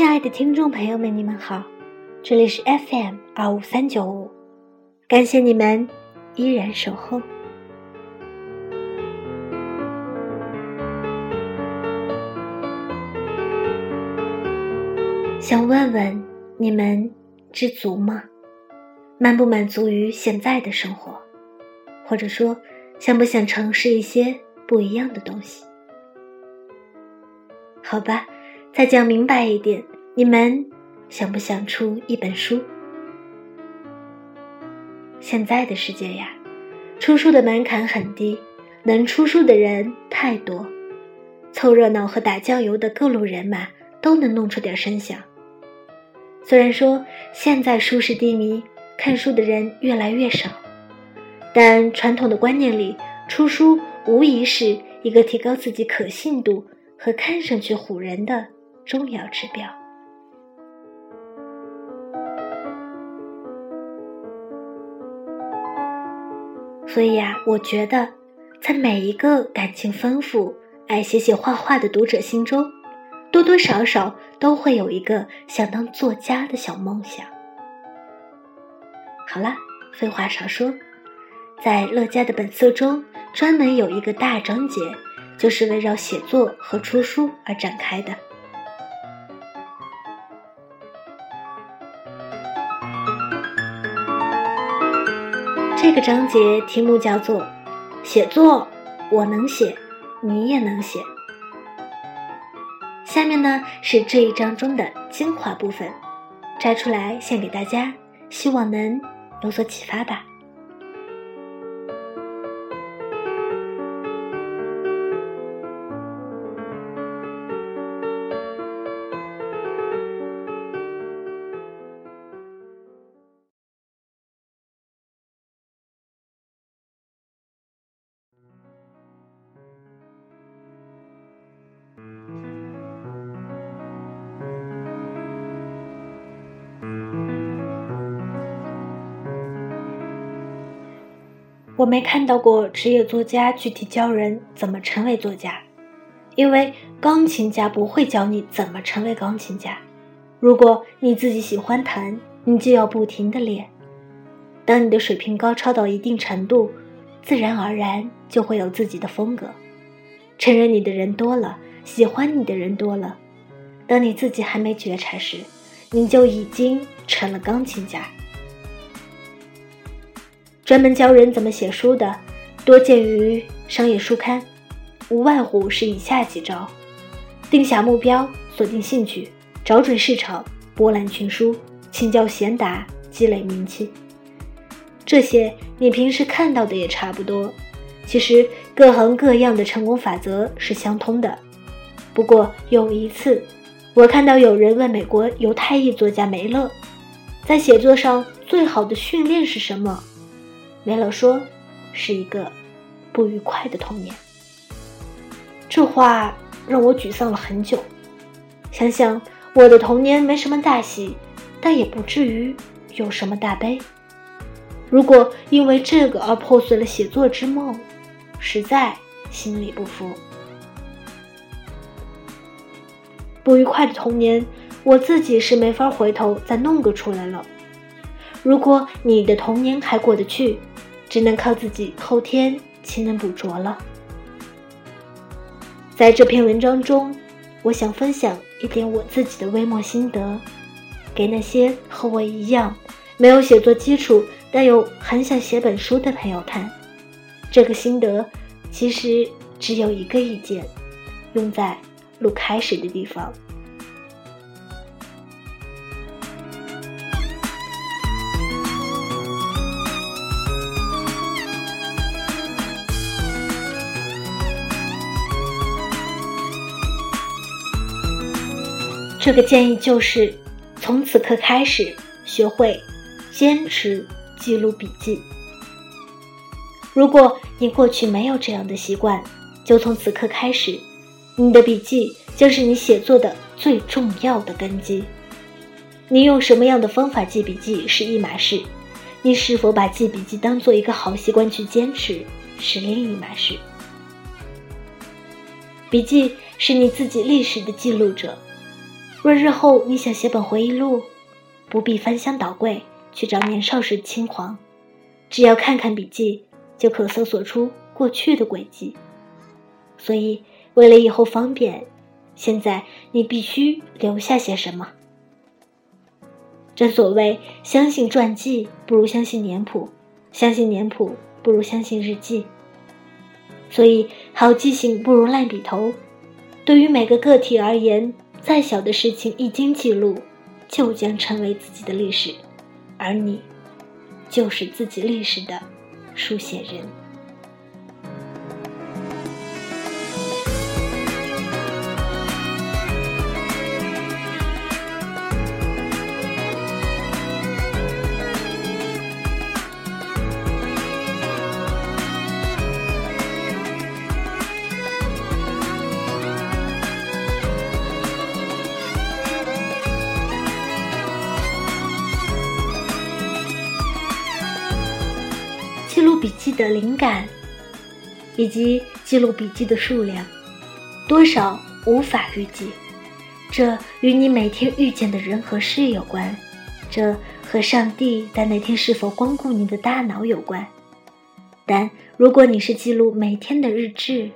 亲爱的听众朋友们，你们好，这里是 FM 二五三九五，感谢你们依然守候。想问问你们，知足吗？满不满足于现在的生活？或者说，想不想尝试一些不一样的东西？好吧，再讲明白一点，你们想不想出一本书？现在的世界呀，出书的门槛很低，能出书的人太多，凑热闹和打酱油的各路人马都能弄出点声响。虽然说现在书市低迷。看书的人越来越少，但传统的观念里，出书无疑是一个提高自己可信度和看上去唬人的重要指标。所以呀，我觉得，在每一个感情丰富、爱写写画画的读者心中，多多少少都会有一个想当作家的小梦想。好了，废话少说，在乐嘉的本色中，专门有一个大章节，就是围绕写作和出书而展开的。这个章节题目叫做“写作，我能写，你也能写”。下面呢是这一章中的精华部分，摘出来献给大家，希望能。有所启发吧。我没看到过职业作家具体教人怎么成为作家，因为钢琴家不会教你怎么成为钢琴家。如果你自己喜欢弹，你就要不停的练。当你的水平高超到一定程度，自然而然就会有自己的风格。承认你的人多了，喜欢你的人多了，当你自己还没觉察时，你就已经成了钢琴家。专门教人怎么写书的，多见于商业书刊，无外乎是以下几招：定下目标，锁定兴趣，找准市场，博览群书，请教贤达，积累名气。这些你平时看到的也差不多。其实各行各样的成功法则是相通的。不过有一次，我看到有人问美国犹太裔作家梅勒，在写作上最好的训练是什么？梅勒说：“是一个不愉快的童年。”这话让我沮丧了很久。想想我的童年没什么大喜，但也不至于有什么大悲。如果因为这个而破碎了写作之梦，实在心里不服。不愉快的童年，我自己是没法回头再弄个出来了。如果你的童年还过得去，只能靠自己后天勤能补拙了。在这篇文章中，我想分享一点我自己的微末心得，给那些和我一样没有写作基础但又很想写本书的朋友看。这个心得其实只有一个意见，用在录开始的地方。这个建议就是，从此刻开始学会坚持记录笔记。如果你过去没有这样的习惯，就从此刻开始，你的笔记将是你写作的最重要的根基。你用什么样的方法记笔记是一码事，你是否把记笔记当做一个好习惯去坚持是另一码事。笔记是你自己历史的记录者。若日后你想写本回忆录，不必翻箱倒柜去找年少时的轻狂，只要看看笔记，就可搜索出过去的轨迹。所以，为了以后方便，现在你必须留下些什么。正所谓，相信传记不如相信年谱，相信年谱不如相信日记。所以，好记性不如烂笔头。对于每个个体而言，再小的事情一经记录，就将成为自己的历史，而你，就是自己历史的书写人。笔记的灵感，以及记录笔记的数量，多少无法预计。这与你每天遇见的人和事有关，这和上帝在那天是否光顾你的大脑有关。但如果你是记录每天的日志，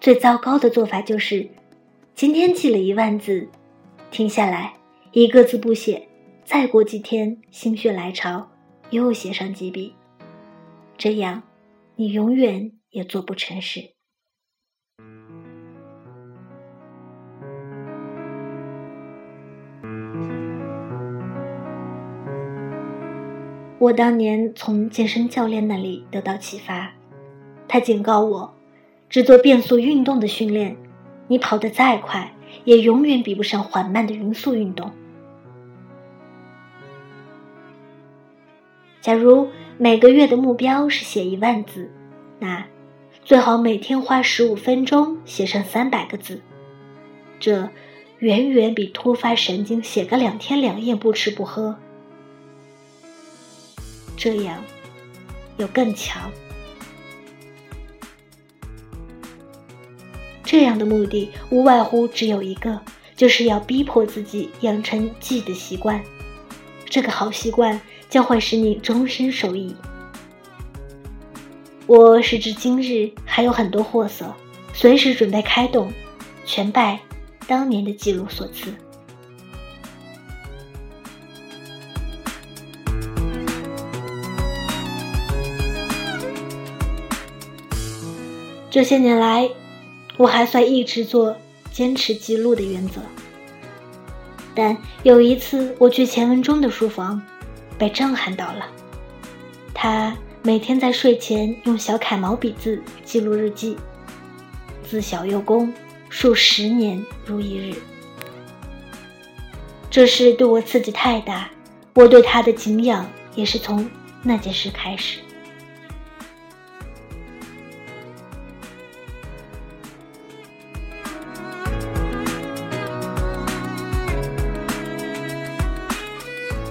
最糟糕的做法就是，今天记了一万字，停下来一个字不写，再过几天心血来潮又写上几笔。这样，你永远也做不成事。我当年从健身教练那里得到启发，他警告我：只做变速运动的训练，你跑得再快，也永远比不上缓慢的匀速运动。假如。每个月的目标是写一万字，那最好每天花十五分钟写上三百个字。这远远比突发神经写个两天两夜不吃不喝，这样有更强。这样的目的无外乎只有一个，就是要逼迫自己养成记的习惯。这个好习惯。将会使你终身受益。我时至今日还有很多货色，随时准备开动，全拜当年的记录所赐。这些年来，我还算一直做坚持记录的原则，但有一次我去钱文忠的书房。被震撼到了。他每天在睡前用小楷毛笔字记录日记，自小用功，数十年如一日。这事对我刺激太大，我对他的敬仰也是从那件事开始。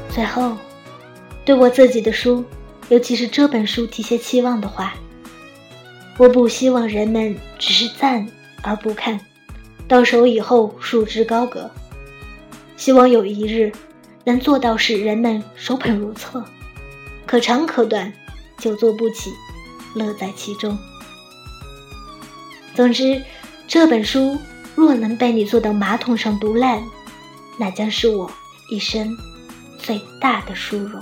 最后。对我自己的书，尤其是这本书提些期望的话，我不希望人们只是赞而不看，到手以后束之高阁。希望有一日能做到使人们手捧如厕，可长可短，久坐不起，乐在其中。总之，这本书若能被你坐到马桶上读烂，那将是我一生最大的殊荣。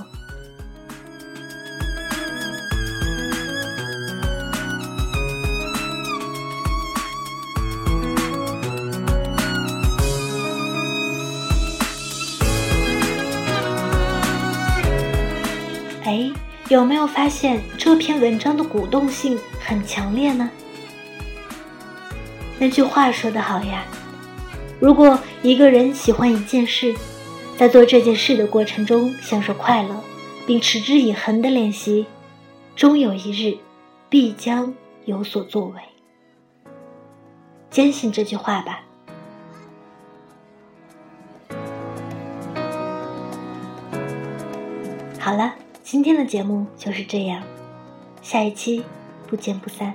哎，有没有发现这篇文章的鼓动性很强烈呢？那句话说得好呀，如果一个人喜欢一件事，在做这件事的过程中享受快乐，并持之以恒的练习，终有一日必将有所作为。坚信这句话吧。今天的节目就是这样，下一期不见不散。